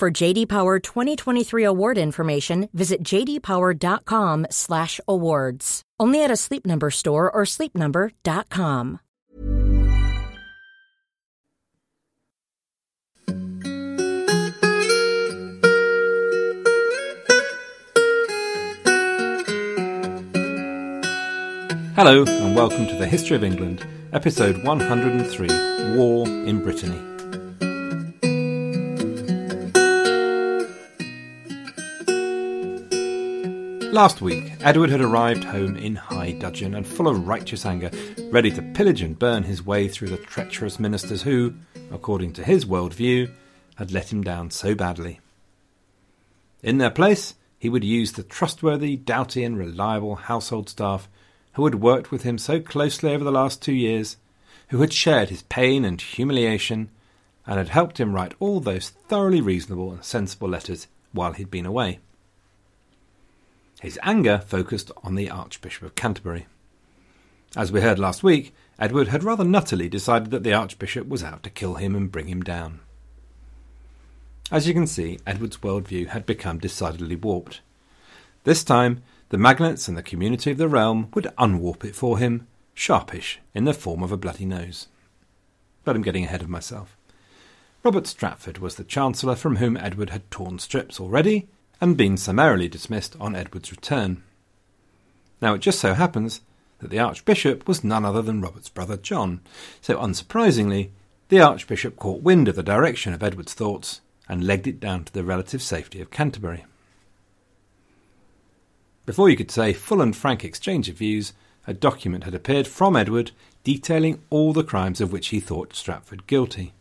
For JD Power 2023 award information, visit jdpower.com/awards. Only at a Sleep Number store or sleepnumber.com. Hello, and welcome to the History of England, episode 103 War in Brittany. Last week, Edward had arrived home in high dudgeon and full of righteous anger, ready to pillage and burn his way through the treacherous ministers who, according to his world view, had let him down so badly. In their place, he would use the trustworthy, doughty, and reliable household staff who had worked with him so closely over the last two years, who had shared his pain and humiliation, and had helped him write all those thoroughly reasonable and sensible letters while he'd been away. His anger focused on the Archbishop of Canterbury. As we heard last week, Edward had rather nuttily decided that the Archbishop was out to kill him and bring him down. As you can see, Edward's worldview had become decidedly warped. This time, the magnates and the community of the realm would unwarp it for him, sharpish, in the form of a bloody nose. But I'm getting ahead of myself. Robert Stratford was the Chancellor from whom Edward had torn strips already, and been summarily dismissed on Edward's return. Now it just so happens that the Archbishop was none other than Robert's brother John, so unsurprisingly, the Archbishop caught wind of the direction of Edward's thoughts and legged it down to the relative safety of Canterbury. Before you could say full and frank exchange of views, a document had appeared from Edward detailing all the crimes of which he thought Stratford guilty.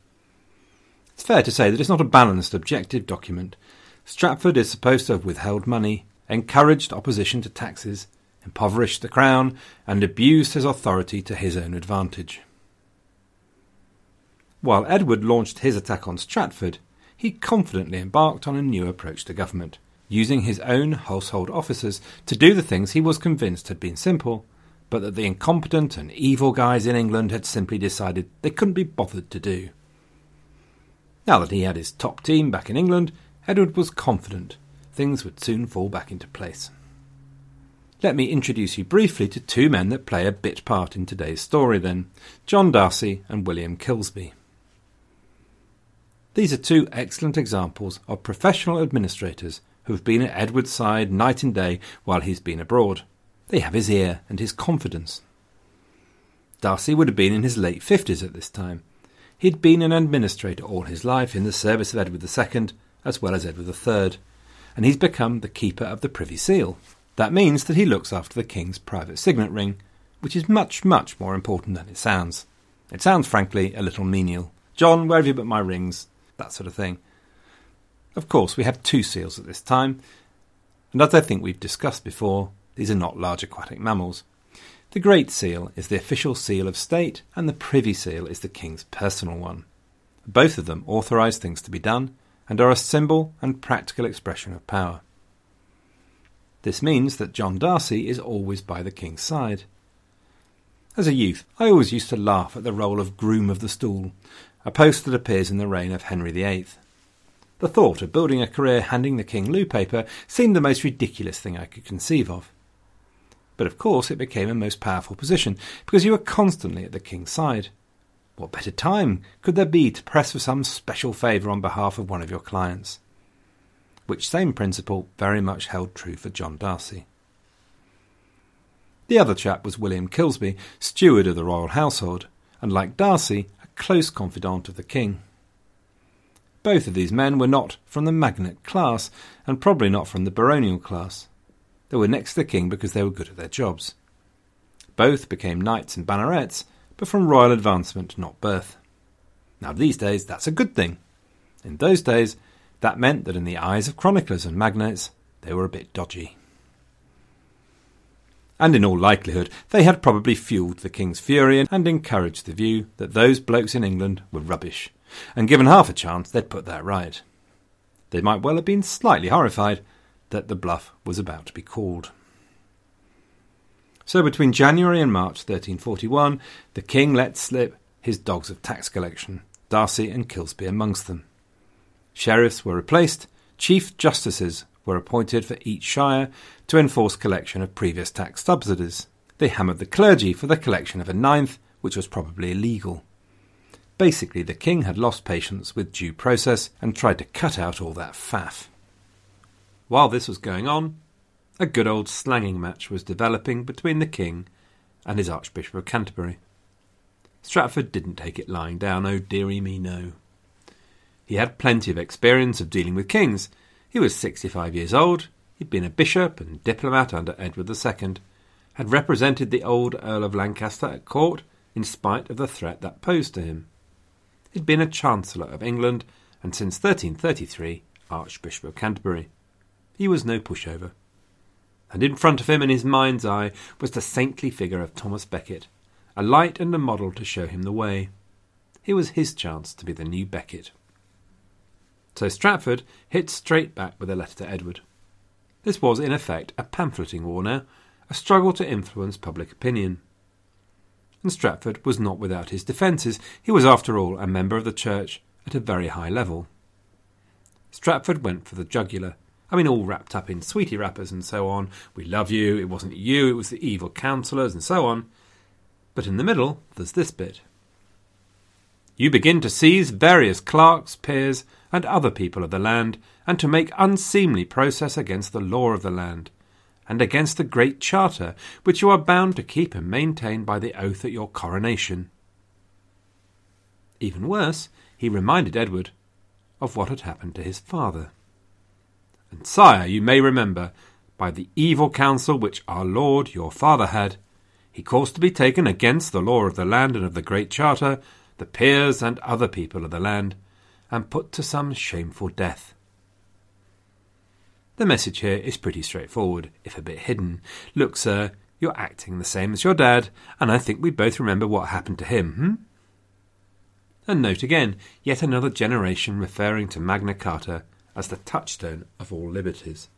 It's fair to say that it's not a balanced, objective document. Stratford is supposed to have withheld money, encouraged opposition to taxes, impoverished the crown, and abused his authority to his own advantage. While Edward launched his attack on Stratford, he confidently embarked on a new approach to government using his own household officers to do the things he was convinced had been simple, but that the incompetent and evil guys in England had simply decided they couldn't be bothered to do. Now that he had his top team back in England, Edward was confident things would soon fall back into place. Let me introduce you briefly to two men that play a bit part in today's story, then John Darcy and William Kilsby. These are two excellent examples of professional administrators who've been at Edward's side night and day while he's been abroad. They have his ear and his confidence. Darcy would have been in his late fifties at this time. He'd been an administrator all his life in the service of Edward II as well as Edward III, and he's become the keeper of the Privy Seal. That means that he looks after the King's private signet ring, which is much, much more important than it sounds. It sounds, frankly, a little menial. John, where have you put my rings? That sort of thing. Of course, we have two seals at this time, and as I think we've discussed before, these are not large aquatic mammals. The Great Seal is the official seal of state, and the Privy Seal is the King's personal one. Both of them authorise things to be done and are a symbol and practical expression of power. This means that John Darcy is always by the King's side. As a youth, I always used to laugh at the role of Groom of the Stool, a post that appears in the reign of Henry VIII. The thought of building a career handing the king loo paper seemed the most ridiculous thing I could conceive of. But of course it became a most powerful position, because you were constantly at the king's side. What better time could there be to press for some special favour on behalf of one of your clients? Which same principle very much held true for John Darcy. The other chap was William Kilsby, steward of the royal household, and like Darcy, a close confidant of the king. Both of these men were not from the magnate class, and probably not from the baronial class. They were next to the king because they were good at their jobs. Both became knights and bannerets, but from royal advancement, not birth. Now, these days, that's a good thing. In those days, That meant that in the eyes of chroniclers and magnates, they were a bit dodgy. And in all likelihood, they had probably fuelled the king's fury and encouraged the view that those blokes in England were rubbish, and given half a chance, they'd put that right. They might well have been slightly horrified that the bluff was about to be called. So between January and March 1341, the king let slip his dogs of tax collection, Darcy and Kilsby amongst them. Sheriffs were replaced, chief justices were appointed for each shire to enforce collection of previous tax subsidies. They hammered the clergy for the collection of a ninth, which was probably illegal. Basically, the king had lost patience with due process and tried to cut out all that faff. While this was going on, a good old slanging match was developing between the king and his Archbishop of Canterbury. Stratford didn't take it lying down, oh dearie me, no. He had plenty of experience of dealing with kings. He was sixty five years old, he'd been a bishop and diplomat under Edward II, had represented the old Earl of Lancaster at court in spite of the threat that posed to him. He'd been a Chancellor of England, and since 1333, Archbishop of Canterbury. He was no pushover and in front of him in his mind's eye was the saintly figure of Thomas Becket, a light and a model to show him the way. It was his chance to be the new Becket. So Stratford hit straight back with a letter to Edward. This was, in effect, a pamphleting war now, a struggle to influence public opinion. And Stratford was not without his defences. He was, after all, a member of the Church at a very high level. Stratford went for the jugular, I mean, all wrapped up in sweetie wrappers and so on. We love you, it wasn't you, it was the evil counsellors, and so on. But in the middle, there's this bit. You begin to seize various clerks, peers, and other people of the land, and to make unseemly process against the law of the land, and against the Great Charter, which you are bound to keep and maintain by the oath at your coronation. Even worse, he reminded Edward of what had happened to his father. And sire, you may remember, by the evil counsel which our Lord your father had, he caused to be taken against the law of the land and of the Great Charter, the peers and other people of the land, and put to some shameful death. The message here is pretty straightforward, if a bit hidden. Look, sir, you're acting the same as your dad, and I think we both remember what happened to him, hmm? And note again, yet another generation referring to Magna Carta as the touchstone of all liberties.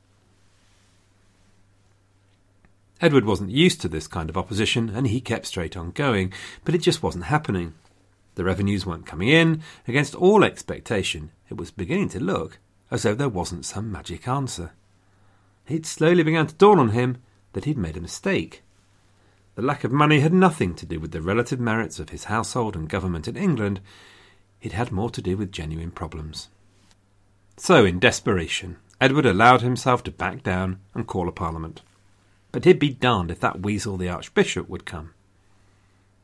Edward wasn't used to this kind of opposition, and he kept straight on going, but it just wasn't happening. The revenues weren't coming in. Against all expectation, it was beginning to look as though there wasn't some magic answer. It slowly began to dawn on him that he'd made a mistake. The lack of money had nothing to do with the relative merits of his household and government in England. It had more to do with genuine problems. So, in desperation, Edward allowed himself to back down and call a parliament. But he'd be darned if that weasel the Archbishop would come.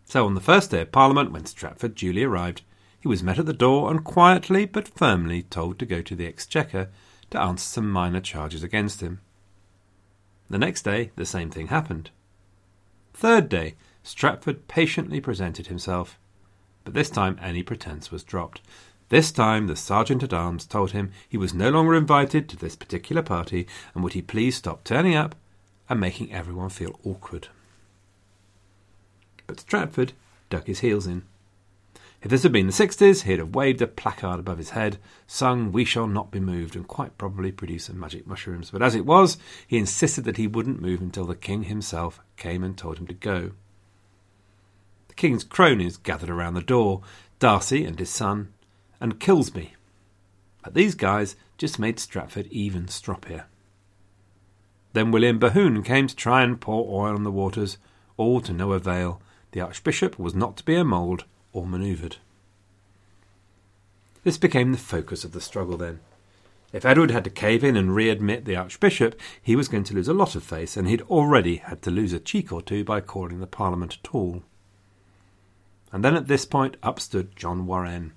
So, on the first day of Parliament, when Stratford duly arrived, he was met at the door and quietly but firmly told to go to the Exchequer to answer some minor charges against him. The next day, the same thing happened. Third day, Stratford patiently presented himself, but this time any pretence was dropped. This time the sergeant at arms told him he was no longer invited to this particular party, and would he please stop turning up and making everyone feel awkward. But Stratford dug his heels in. If this had been the sixties, he'd have waved a placard above his head, sung We Shall Not Be Moved, and quite probably produced some magic mushrooms. But as it was, he insisted that he wouldn't move until the king himself came and told him to go. The king's cronies gathered around the door, Darcy and his son, and Kilsby. But these guys just made Stratford even stroppier. Then William Bohun came to try and pour oil on the waters, all to no avail. The Archbishop was not to be emmolled or manoeuvred. This became the focus of the struggle then. If Edward had to cave in and readmit the Archbishop, he was going to lose a lot of face, and he'd already had to lose a cheek or two by calling the Parliament at all. And then at this point up stood John Warenne,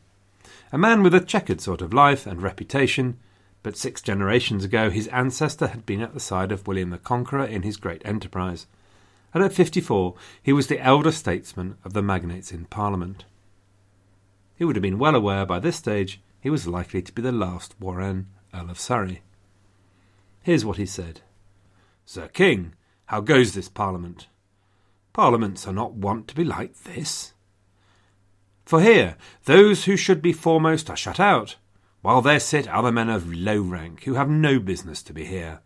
a man with a checkered sort of life and reputation, but six generations ago his ancestor had been at the side of William the Conqueror in his great enterprise, and at fifty four he was the elder statesman of the magnates in Parliament. He would have been well aware by this stage he was likely to be the last Warenne, Earl of Surrey. Here's what he said Sir King, how goes this Parliament? Parliaments are not wont to be like this. For here, those who should be foremost are shut out, while there sit other men of low rank who have no business to be here.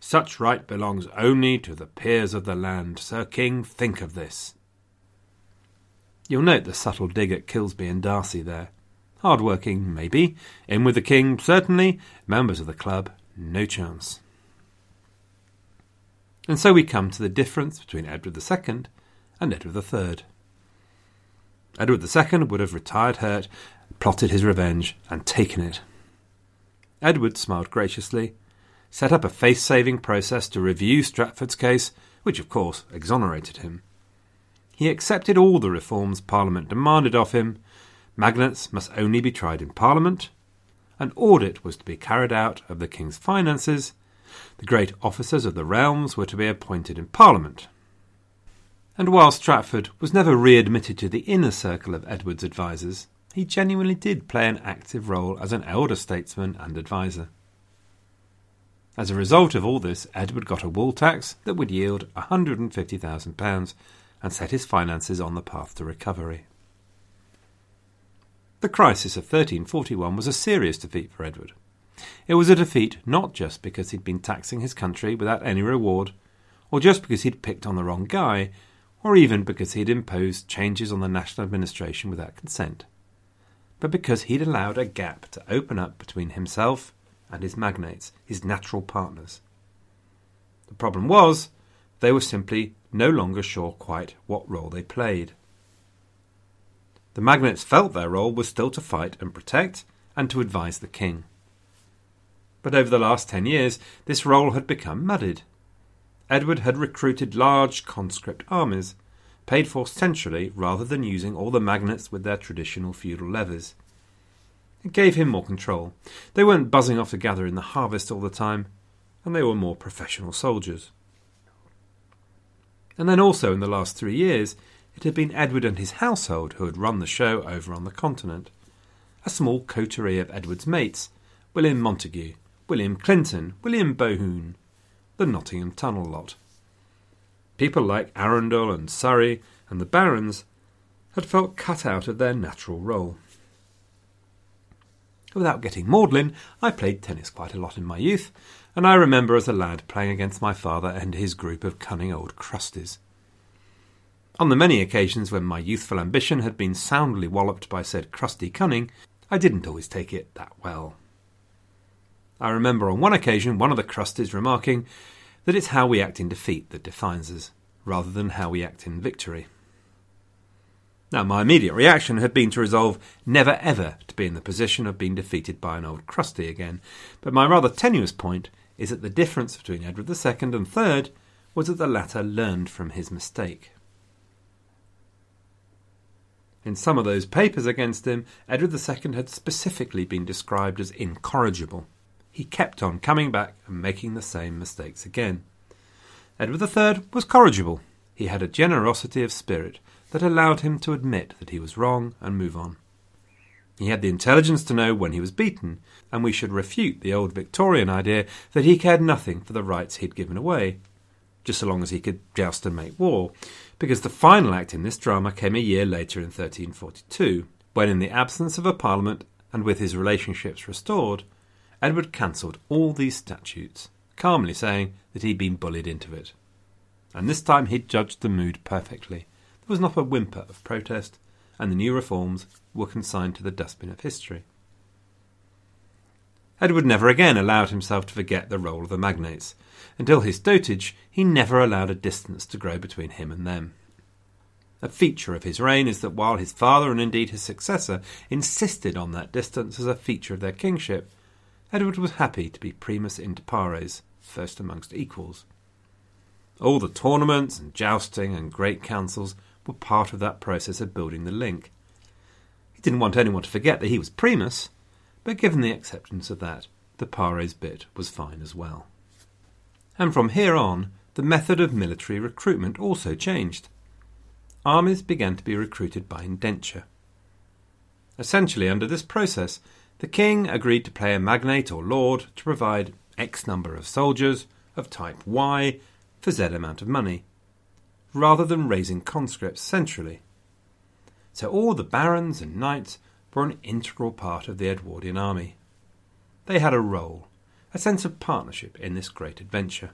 Such right belongs only to the peers of the land. Sir King, think of this. You'll note the subtle dig at Kilsby and Darcy there. Hard working, maybe. In with the king, certainly. Members of the club, no chance. And so we come to the difference between Edward II and Edward III. Edward II would have retired hurt, plotted his revenge, and taken it. Edward smiled graciously, set up a face saving process to review Stratford's case, which of course exonerated him. He accepted all the reforms Parliament demanded of him. Magnates must only be tried in Parliament. An audit was to be carried out of the King's finances. The great officers of the realms were to be appointed in Parliament. And while Stratford was never readmitted to the inner circle of Edward's advisers, he genuinely did play an active role as an elder statesman and adviser. As a result of all this, Edward got a wool tax that would yield £150,000 and set his finances on the path to recovery. The crisis of 1341 was a serious defeat for Edward. It was a defeat not just because he'd been taxing his country without any reward, or just because he'd picked on the wrong guy, or even because he'd imposed changes on the national administration without consent, but because he'd allowed a gap to open up between himself and his magnates, his natural partners. The problem was, they were simply no longer sure quite what role they played. The magnates felt their role was still to fight and protect, and to advise the king. But over the last ten years, this role had become muddied. Edward had recruited large conscript armies, paid for centrally rather than using all the magnates with their traditional feudal levies. It gave him more control. They weren't buzzing off to gather in the harvest all the time, and they were more professional soldiers. And then also in the last three years, it had been Edward and his household who had run the show over on the continent. A small coterie of Edward's mates William Montagu, William Clinton, William Bohun, the Nottingham Tunnel lot. People like Arundel and Surrey and the barons had felt cut out of their natural role. Without getting maudlin, I played tennis quite a lot in my youth, and I remember as a lad playing against my father and his group of cunning old crusties. On the many occasions when my youthful ambition had been soundly walloped by said crusty cunning, I didn't always take it that well. I remember on one occasion one of the crusties remarking that it's how we act in defeat that defines us, rather than how we act in victory. Now, my immediate reaction had been to resolve never ever to be in the position of being defeated by an old crusty again, but my rather tenuous point is that the difference between Edward II and III was that the latter learned from his mistake. In some of those papers against him, Edward II had specifically been described as incorrigible. He kept on coming back and making the same mistakes again. Edward III was corrigible. He had a generosity of spirit that allowed him to admit that he was wrong and move on. He had the intelligence to know when he was beaten, and we should refute the old Victorian idea that he cared nothing for the rights he'd given away, just so long as he could joust and make war, because the final act in this drama came a year later in 1342, when, in the absence of a parliament and with his relationships restored, Edward cancelled all these statutes, calmly saying that he'd been bullied into it. And this time he'd judged the mood perfectly there was not a whimper of protest, and the new reforms were consigned to the dustbin of history. Edward never again allowed himself to forget the role of the magnates. Until his dotage, he never allowed a distance to grow between him and them. A feature of his reign is that while his father and indeed his successor insisted on that distance as a feature of their kingship, Edward was happy to be primus inter pares, first amongst equals. All the tournaments and jousting and great councils were part of that process of building the link. He didn't want anyone to forget that he was primus, but given the acceptance of that, the pares bit was fine as well. And from here on, the method of military recruitment also changed. Armies began to be recruited by indenture. Essentially, under this process, The king agreed to pay a magnate or lord to provide X number of soldiers of type Y for Z amount of money, rather than raising conscripts centrally. So all the barons and knights were an integral part of the Edwardian army. They had a role, a sense of partnership in this great adventure.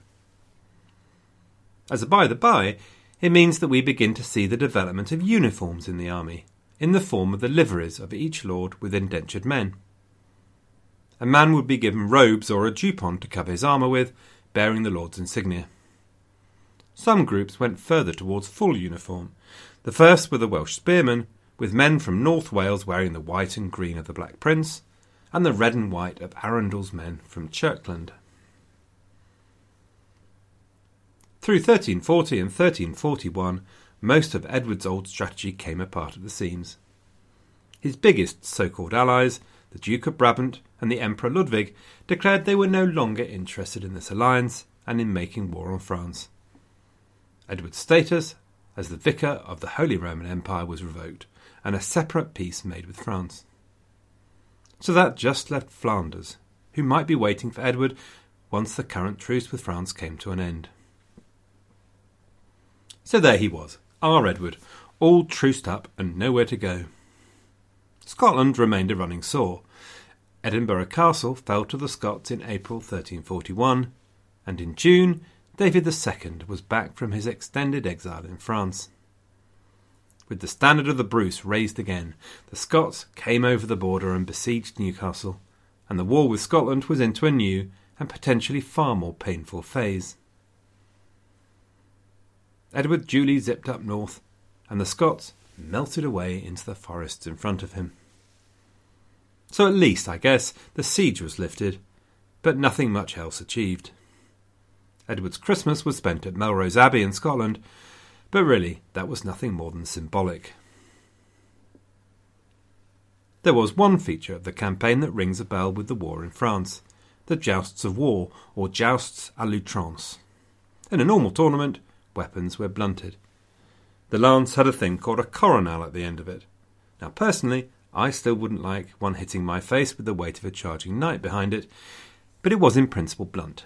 As a by the by, it means that we begin to see the development of uniforms in the army, in the form of the liveries of each lord with indentured men. A man would be given robes or a jupon to cover his armour with, bearing the lord's insignia. Some groups went further towards full uniform. The first were the Welsh spearmen, with men from North Wales wearing the white and green of the Black Prince, and the red and white of Arundel's men from Chirkland. Through 1340 and 1341, most of Edward's old strategy came apart at the seams. His biggest so called allies, the Duke of Brabant and the Emperor Ludwig, declared they were no longer interested in this alliance and in making war on France. Edward's status as the Vicar of the Holy Roman Empire was revoked, and a separate peace made with France. So that just left Flanders, who might be waiting for Edward once the current truce with France came to an end. So there he was, our Edward, all truced up and nowhere to go. Scotland remained a running sore. Edinburgh Castle fell to the Scots in April 1341, and in June David II was back from his extended exile in France. With the standard of the Bruce raised again, the Scots came over the border and besieged Newcastle, and the war with Scotland was into a new and potentially far more painful phase. Edward duly zipped up north, and the Scots melted away into the forests in front of him. So at least, I guess, the siege was lifted, but nothing much else achieved. Edward's Christmas was spent at Melrose Abbey in Scotland, but really that was nothing more than symbolic. There was one feature of the campaign that rings a bell with the war in France the jousts of war, or jousts à l'outrance. In a normal tournament, weapons were blunted. The lance had a thing called a coronal at the end of it. Now, personally, I still wouldn't like one hitting my face with the weight of a charging knight behind it, but it was in principle blunt.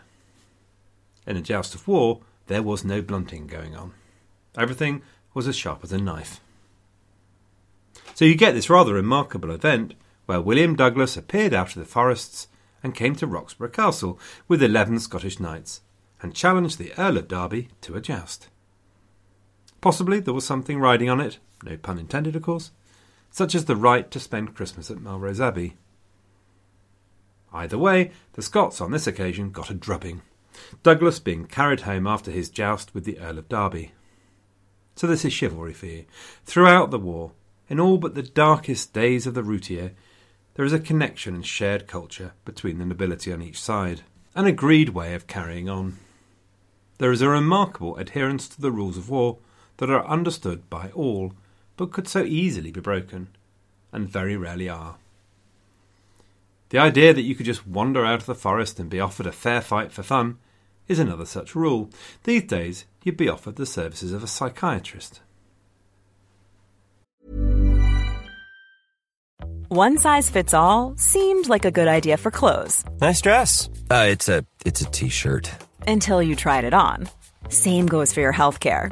In a joust of war, there was no blunting going on. Everything was as sharp as a knife. So you get this rather remarkable event where William Douglas appeared out of the forests and came to Roxburgh Castle with eleven Scottish knights, and challenged the Earl of Derby to a joust. Possibly there was something riding on it, no pun intended, of course, such as the right to spend Christmas at Melrose Abbey. Either way, the Scots on this occasion got a drubbing, Douglas being carried home after his joust with the Earl of Derby. So this is chivalry for you. Throughout the war, in all but the darkest days of the routier, there is a connection and shared culture between the nobility on each side, an agreed way of carrying on. There is a remarkable adherence to the rules of war that are understood by all, but could so easily be broken, and very rarely are. The idea that you could just wander out of the forest and be offered a fair fight for fun is another such rule. These days, you'd be offered the services of a psychiatrist. One size fits all seemed like a good idea for clothes. Nice dress. Uh, it's a it's a t-shirt. Until you tried it on. Same goes for your health care.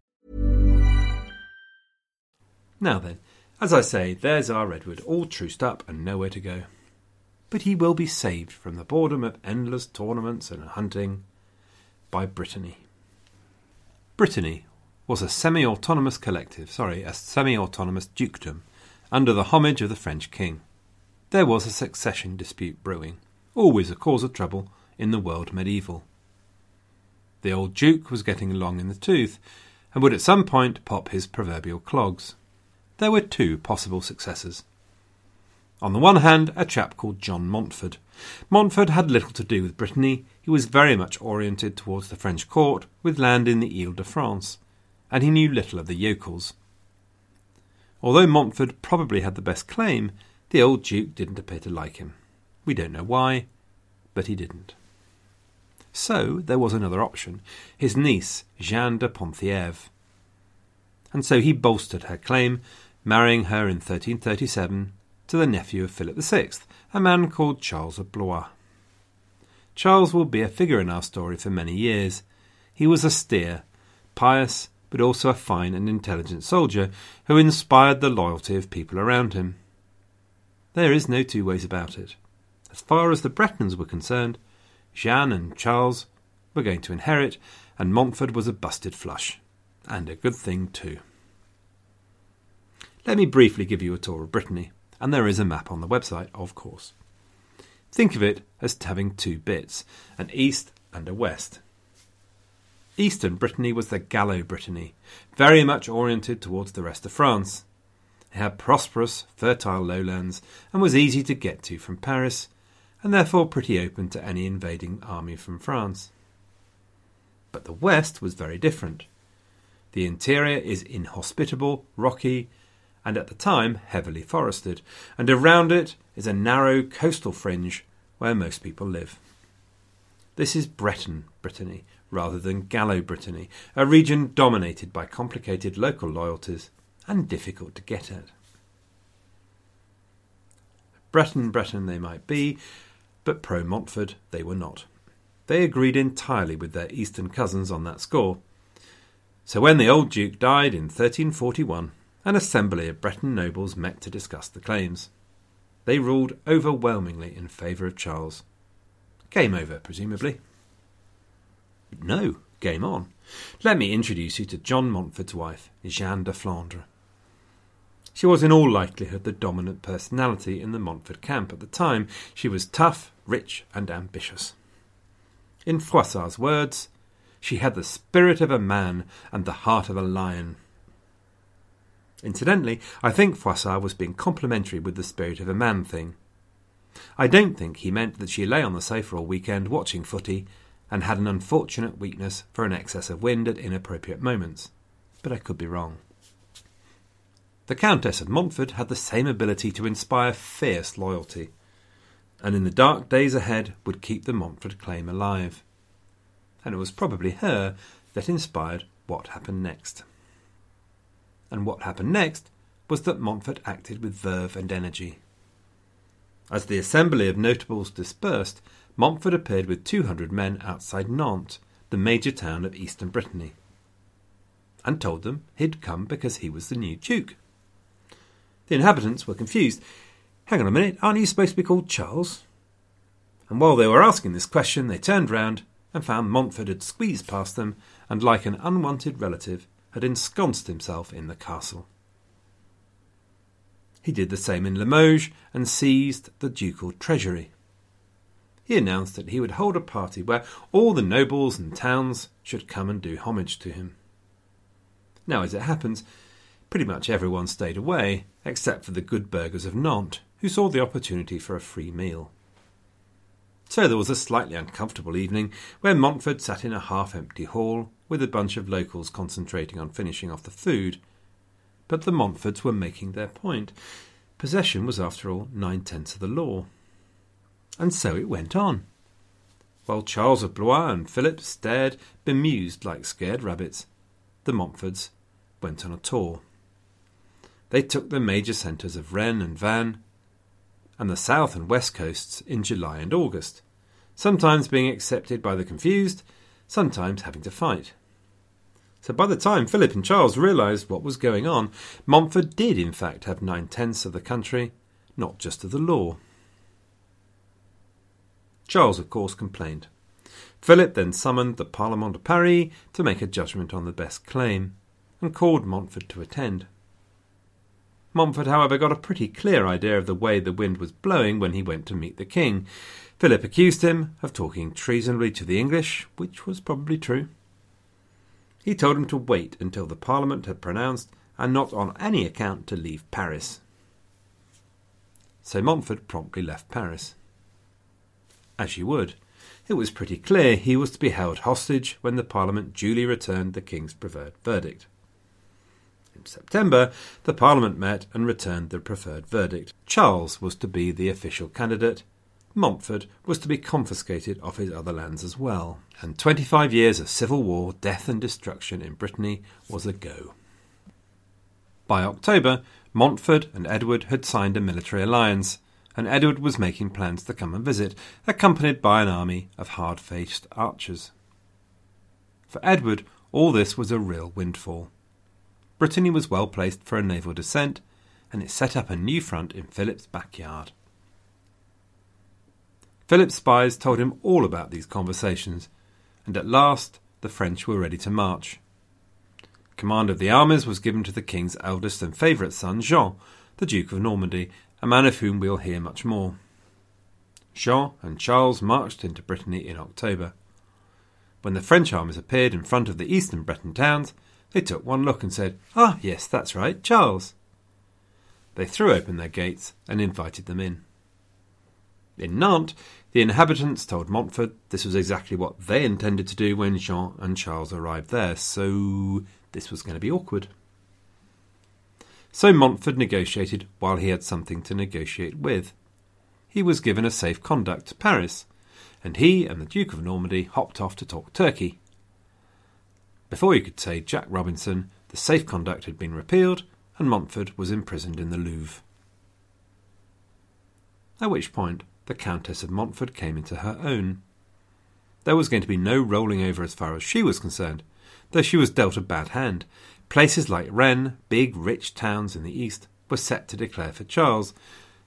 Now then, as I say, there's our Edward, all truced up and nowhere to go. But he will be saved from the boredom of endless tournaments and hunting by Brittany. Brittany was a semi autonomous collective, sorry, a semi autonomous dukedom, under the homage of the French king. There was a succession dispute brewing, always a cause of trouble in the world medieval. The old duke was getting long in the tooth, and would at some point pop his proverbial clogs. There were two possible successors. On the one hand, a chap called John Montfort. Montfort had little to do with Brittany. He was very much oriented towards the French court, with land in the Ile de France, and he knew little of the yokels. Although Montfort probably had the best claim, the old Duke didn't appear to like him. We don't know why, but he didn't. So there was another option his niece, Jeanne de Penthièvre. And so he bolstered her claim, marrying her in 1337 to the nephew of Philip VI, a man called Charles of Blois. Charles will be a figure in our story for many years. He was austere, pious, but also a fine and intelligent soldier who inspired the loyalty of people around him. There is no two ways about it. As far as the Bretons were concerned, Jeanne and Charles were going to inherit, and Montfort was a busted flush. And a good thing, too. Let me briefly give you a tour of Brittany and there is a map on the website, of course. Think of it as having two bits an east and a west. Eastern Brittany was the Gallo Brittany, very much oriented towards the rest of France. It had prosperous, fertile lowlands and was easy to get to from Paris, and therefore pretty open to any invading army from France. But the west was very different. The interior is inhospitable, rocky, and at the time heavily forested, and around it is a narrow coastal fringe where most people live. This is Breton Brittany rather than Gallo Brittany, a region dominated by complicated local loyalties and difficult to get at. Breton Breton they might be, but pro Montfort they were not. They agreed entirely with their eastern cousins on that score. So when the old Duke died in 1341, an assembly of Breton nobles met to discuss the claims. They ruled overwhelmingly in favour of Charles. Game over, presumably. No, game on. Let me introduce you to John Montfort's wife, Jeanne de Flandre. She was in all likelihood the dominant personality in the Montfort camp at the time. She was tough, rich, and ambitious. In Froissart's words, she had the spirit of a man and the heart of a lion. Incidentally, I think Froissart was being complimentary with the spirit of a man thing. I don't think he meant that she lay on the sofa all weekend watching footy and had an unfortunate weakness for an excess of wind at inappropriate moments, but I could be wrong. The Countess of Montfort had the same ability to inspire fierce loyalty, and in the dark days ahead would keep the Montfort claim alive. And it was probably her that inspired what happened next and what happened next was that Montfort acted with verve and energy. As the assembly of notables dispersed, Montfort appeared with 200 men outside Nantes, the major town of eastern Brittany, and told them he'd come because he was the new duke. The inhabitants were confused. Hang on a minute, aren't you supposed to be called Charles? And while they were asking this question, they turned round and found Montfort had squeezed past them, and like an unwanted relative, had ensconced himself in the castle. He did the same in Limoges and seized the ducal treasury. He announced that he would hold a party where all the nobles and towns should come and do homage to him. Now, as it happens, pretty much everyone stayed away, except for the good burghers of Nantes, who saw the opportunity for a free meal. So there was a slightly uncomfortable evening where Montfort sat in a half empty hall with a bunch of locals concentrating on finishing off the food. But the Montforts were making their point. Possession was, after all, nine tenths of the law. And so it went on. While Charles of Blois and Philip stared, bemused like scared rabbits, the Montforts went on a tour. They took the major centres of Rennes and Vannes, and the south and west coasts in July and August, sometimes being accepted by the confused, sometimes having to fight. So by the time Philip and Charles realised what was going on, Montfort did in fact have nine tenths of the country, not just of the law. Charles, of course, complained. Philip then summoned the Parlement de Paris to make a judgment on the best claim, and called Montfort to attend. Montfort, however, got a pretty clear idea of the way the wind was blowing when he went to meet the king. Philip accused him of talking treasonably to the English, which was probably true. He told him to wait until the Parliament had pronounced and not on any account to leave Paris. So Montfort promptly left Paris. As you would. It was pretty clear he was to be held hostage when the Parliament duly returned the King's preferred verdict. In September, the Parliament met and returned the preferred verdict. Charles was to be the official candidate. Montfort was to be confiscated off his other lands as well. And 25 years of civil war, death, and destruction in Brittany was a go. By October, Montfort and Edward had signed a military alliance, and Edward was making plans to come and visit, accompanied by an army of hard faced archers. For Edward, all this was a real windfall. Brittany was well placed for a naval descent, and it set up a new front in Philip's backyard. Philip's spies told him all about these conversations, and at last the French were ready to march. Command of the armies was given to the king's eldest and favourite son, Jean, the Duke of Normandy, a man of whom we'll hear much more. Jean and Charles marched into Brittany in October. When the French armies appeared in front of the eastern Breton towns, they took one look and said, Ah, yes, that's right, Charles. They threw open their gates and invited them in. In Nantes, the inhabitants told Montfort this was exactly what they intended to do when Jean and Charles arrived there, so this was going to be awkward. So Montfort negotiated while he had something to negotiate with. He was given a safe conduct to Paris, and he and the Duke of Normandy hopped off to talk Turkey. Before you could say Jack Robinson, the safe conduct had been repealed, and Montfort was imprisoned in the Louvre. At which point, the Countess of Montfort came into her own. There was going to be no rolling over as far as she was concerned, though she was dealt a bad hand. Places like Rennes, big rich towns in the east, were set to declare for Charles,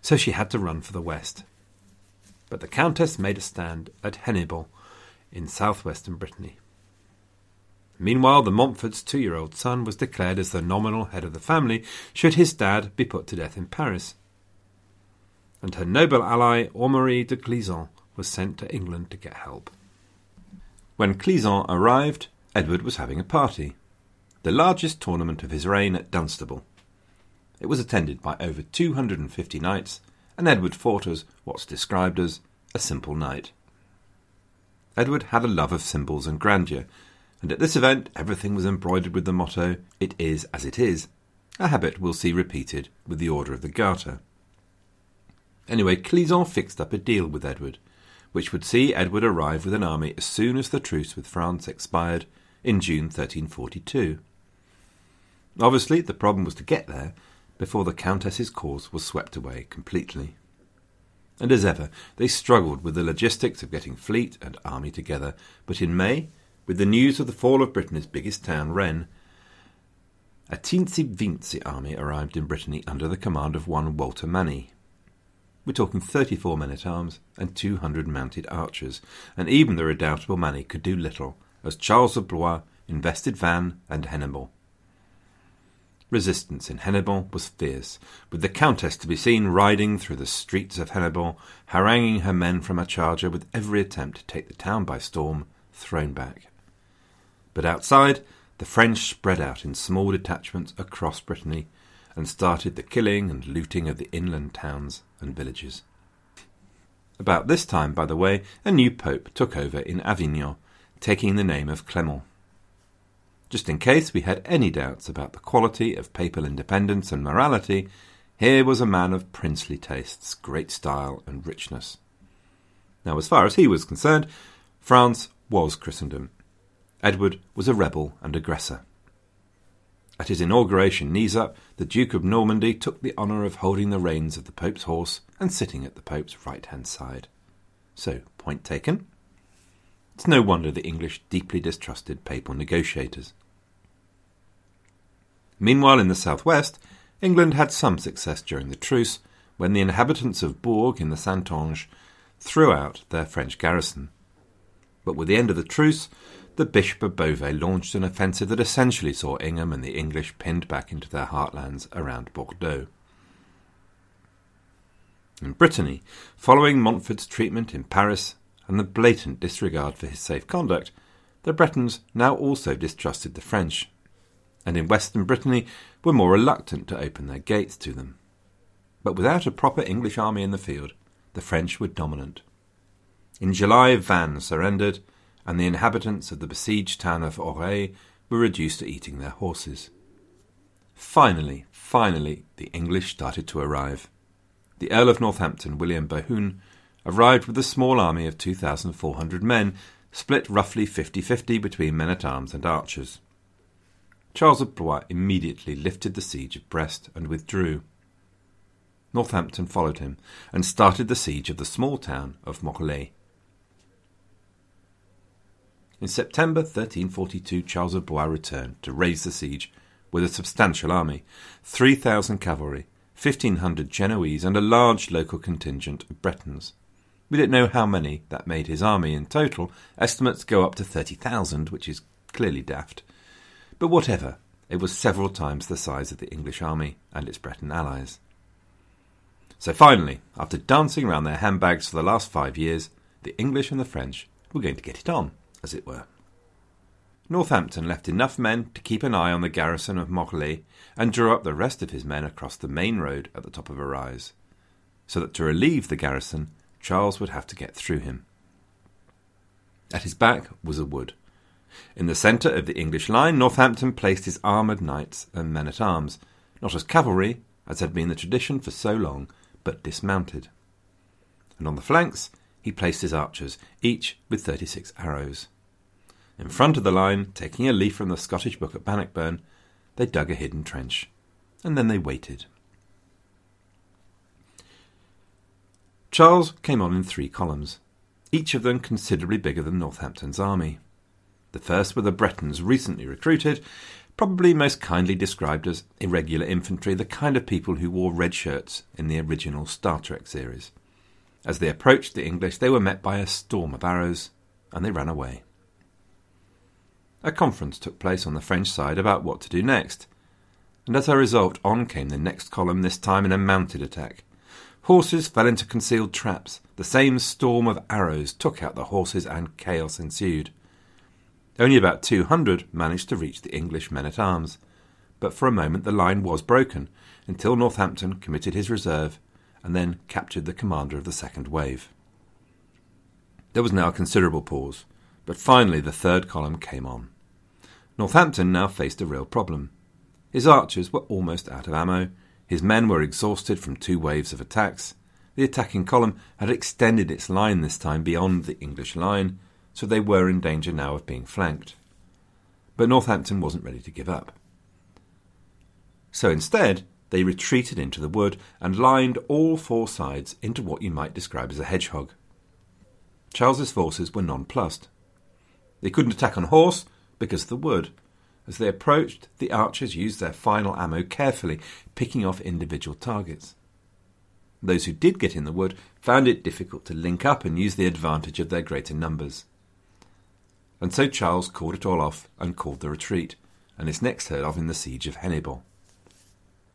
so she had to run for the west. But the Countess made a stand at Hennebont in southwestern Brittany. Meanwhile, the Montfort's two year old son was declared as the nominal head of the family should his dad be put to death in Paris. And her noble ally, Amaury de Clisson, was sent to England to get help. When Clisson arrived, Edward was having a party, the largest tournament of his reign at Dunstable. It was attended by over 250 knights, and Edward fought as what's described as a simple knight. Edward had a love of symbols and grandeur, and at this event everything was embroidered with the motto, It is as it is, a habit we'll see repeated with the Order of the Garter. Anyway, Clisson fixed up a deal with Edward, which would see Edward arrive with an army as soon as the truce with France expired in June 1342. Obviously, the problem was to get there before the Countess's cause was swept away completely. And as ever, they struggled with the logistics of getting fleet and army together, but in May, with the news of the fall of Brittany's biggest town, Rennes, a teensy weensy army arrived in Brittany under the command of one Walter Manny. We're talking 34 men at arms and 200 mounted archers, and even the redoubtable Manny could do little as Charles of Blois invested Vannes and Hennebont. Resistance in Hennebont was fierce, with the Countess to be seen riding through the streets of Hennebont, haranguing her men from a charger with every attempt to take the town by storm thrown back. But outside, the French spread out in small detachments across Brittany and started the killing and looting of the inland towns and villages. About this time, by the way, a new pope took over in Avignon taking the name of Clement. Just in case we had any doubts about the quality of papal independence and morality, here was a man of princely tastes, great style, and richness. Now, as far as he was concerned, France was Christendom. Edward was a rebel and aggressor. At his inauguration knees up, the Duke of Normandy took the honour of holding the reins of the Pope's horse and sitting at the Pope's right hand side. So, point taken. It's no wonder the English deeply distrusted papal negotiators. Meanwhile, in the southwest, England had some success during the truce when the inhabitants of Bourg in the Saintonge threw out their French garrison. But with the end of the truce, the Bishop of Beauvais launched an offensive that essentially saw Ingham and the English pinned back into their heartlands around Bordeaux. In Brittany, following Montfort's treatment in Paris and the blatant disregard for his safe conduct, the Bretons now also distrusted the French, and in western Brittany were more reluctant to open their gates to them. But without a proper English army in the field, the French were dominant. In July, Vannes surrendered, and the inhabitants of the besieged town of Auray were reduced to eating their horses. Finally, finally, the English started to arrive. The Earl of Northampton, William Bohun, arrived with a small army of 2,400 men, split roughly 50 50 between men at arms and archers. Charles of Blois immediately lifted the siege of Brest and withdrew. Northampton followed him and started the siege of the small town of Morlaix. In September 1342, Charles of Blois returned to raise the siege with a substantial army 3,000 cavalry, 1,500 Genoese, and a large local contingent of Bretons. We don't know how many that made his army in total. Estimates go up to 30,000, which is clearly daft. But whatever, it was several times the size of the English army and its Breton allies. So finally, after dancing around their handbags for the last five years, the English and the French were going to get it on, as it were. Northampton left enough men to keep an eye on the garrison of Morlaix and drew up the rest of his men across the main road at the top of a rise, so that to relieve the garrison, Charles would have to get through him. At his back was a wood. In the centre of the English line, Northampton placed his armoured knights and men at arms, not as cavalry, as had been the tradition for so long, but dismounted. And on the flanks, he placed his archers, each with thirty six arrows. In front of the line, taking a leaf from the Scottish book at Bannockburn, they dug a hidden trench, and then they waited. Charles came on in three columns, each of them considerably bigger than Northampton's army. The first were the Bretons recently recruited, probably most kindly described as irregular infantry, the kind of people who wore red shirts in the original Star Trek series. As they approached the English, they were met by a storm of arrows, and they ran away. A conference took place on the French side about what to do next, and as a result, on came the next column, this time in a mounted attack. Horses fell into concealed traps. The same storm of arrows took out the horses, and chaos ensued. Only about 200 managed to reach the English men at arms, but for a moment the line was broken until Northampton committed his reserve and then captured the commander of the second wave. There was now a considerable pause, but finally the third column came on. Northampton now faced a real problem. His archers were almost out of ammo, his men were exhausted from two waves of attacks. The attacking column had extended its line this time beyond the English line, so they were in danger now of being flanked. But Northampton wasn't ready to give up. So instead, they retreated into the wood and lined all four sides into what you might describe as a hedgehog. Charles's forces were nonplussed. They couldn't attack on horse because of the wood. As they approached, the archers used their final ammo carefully, picking off individual targets. Those who did get in the wood found it difficult to link up and use the advantage of their greater numbers. And so Charles called it all off and called the retreat, and is next heard of in the siege of Hennebont.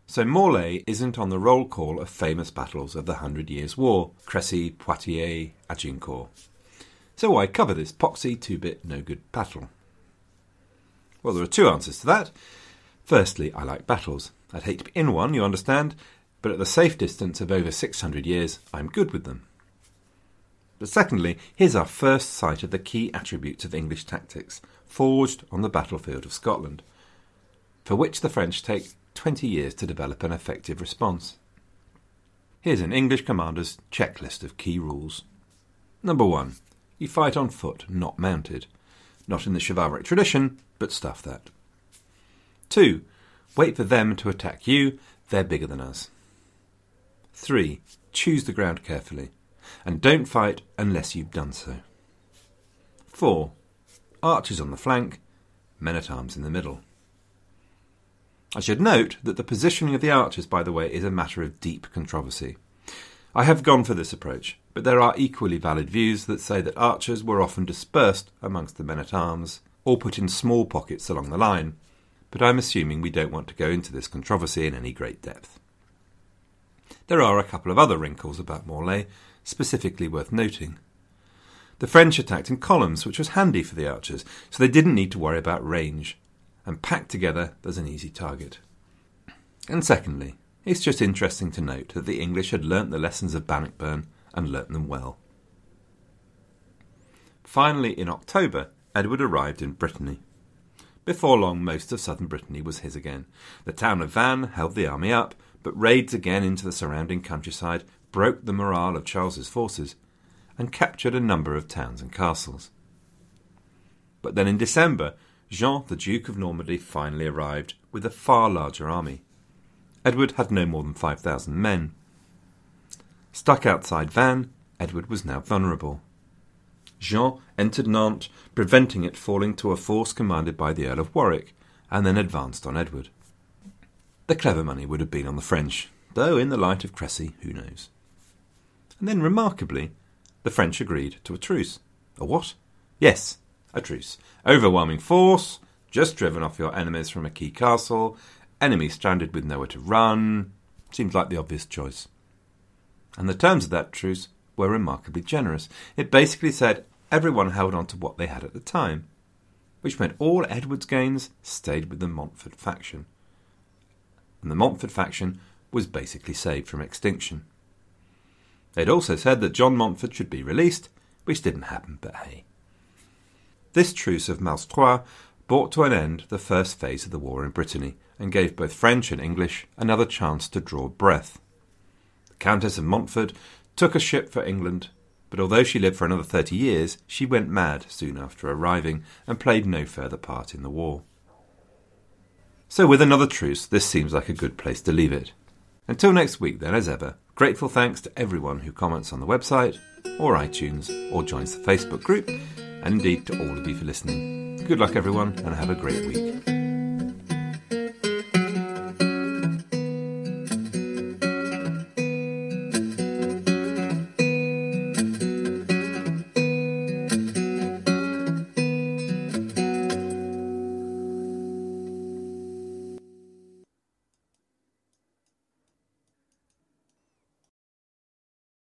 So Morlaix isn't on the roll call of famous battles of the Hundred Years' War, Crecy, Poitiers, Agincourt. So why cover this poxy two-bit no-good battle? Well, there are two answers to that. Firstly, I like battles. I'd hate to be in one, you understand, but at the safe distance of over 600 years, I'm good with them. But secondly, here's our first sight of the key attributes of English tactics, forged on the battlefield of Scotland, for which the French take 20 years to develop an effective response. Here's an English commander's checklist of key rules. Number one, you fight on foot, not mounted. Not in the chivalric tradition, but stuff that. 2. Wait for them to attack you, they're bigger than us. 3. Choose the ground carefully, and don't fight unless you've done so. 4. Archers on the flank, men at arms in the middle. I should note that the positioning of the archers, by the way, is a matter of deep controversy. I have gone for this approach, but there are equally valid views that say that archers were often dispersed amongst the men at arms or put in small pockets along the line, but I'm assuming we don't want to go into this controversy in any great depth. There are a couple of other wrinkles about Morlaix specifically worth noting. The French attacked in columns, which was handy for the archers, so they didn't need to worry about range, and packed together there's an easy target. And secondly, it's just interesting to note that the English had learnt the lessons of Bannockburn and learnt them well. Finally, in October, Edward arrived in Brittany. Before long, most of southern Brittany was his again. The town of Vannes held the army up, but raids again into the surrounding countryside broke the morale of Charles's forces and captured a number of towns and castles. But then in December, Jean, the Duke of Normandy, finally arrived with a far larger army. Edward had no more than 5,000 men. Stuck outside Vannes, Edward was now vulnerable. Jean entered Nantes, preventing it falling to a force commanded by the Earl of Warwick, and then advanced on Edward. The clever money would have been on the French, though in the light of Crecy, who knows? And then, remarkably, the French agreed to a truce. A what? Yes, a truce. Overwhelming force, just driven off your enemies from a key castle, enemy stranded with nowhere to run. Seems like the obvious choice. And the terms of that truce were remarkably generous. It basically said everyone held on to what they had at the time, which meant all Edward's gains stayed with the Montfort faction. And the Montfort faction was basically saved from extinction. They'd also said that John Montfort should be released, which didn't happen, but hey. This truce of Malestroit brought to an end the first phase of the war in Brittany and gave both French and English another chance to draw breath. The Countess of Montfort took a ship for England, but although she lived for another thirty years, she went mad soon after arriving and played no further part in the war. So, with another truce, this seems like a good place to leave it. Until next week, then, as ever, grateful thanks to everyone who comments on the website, or iTunes, or joins the Facebook group, and indeed to all of you for listening. Good luck, everyone, and have a great week.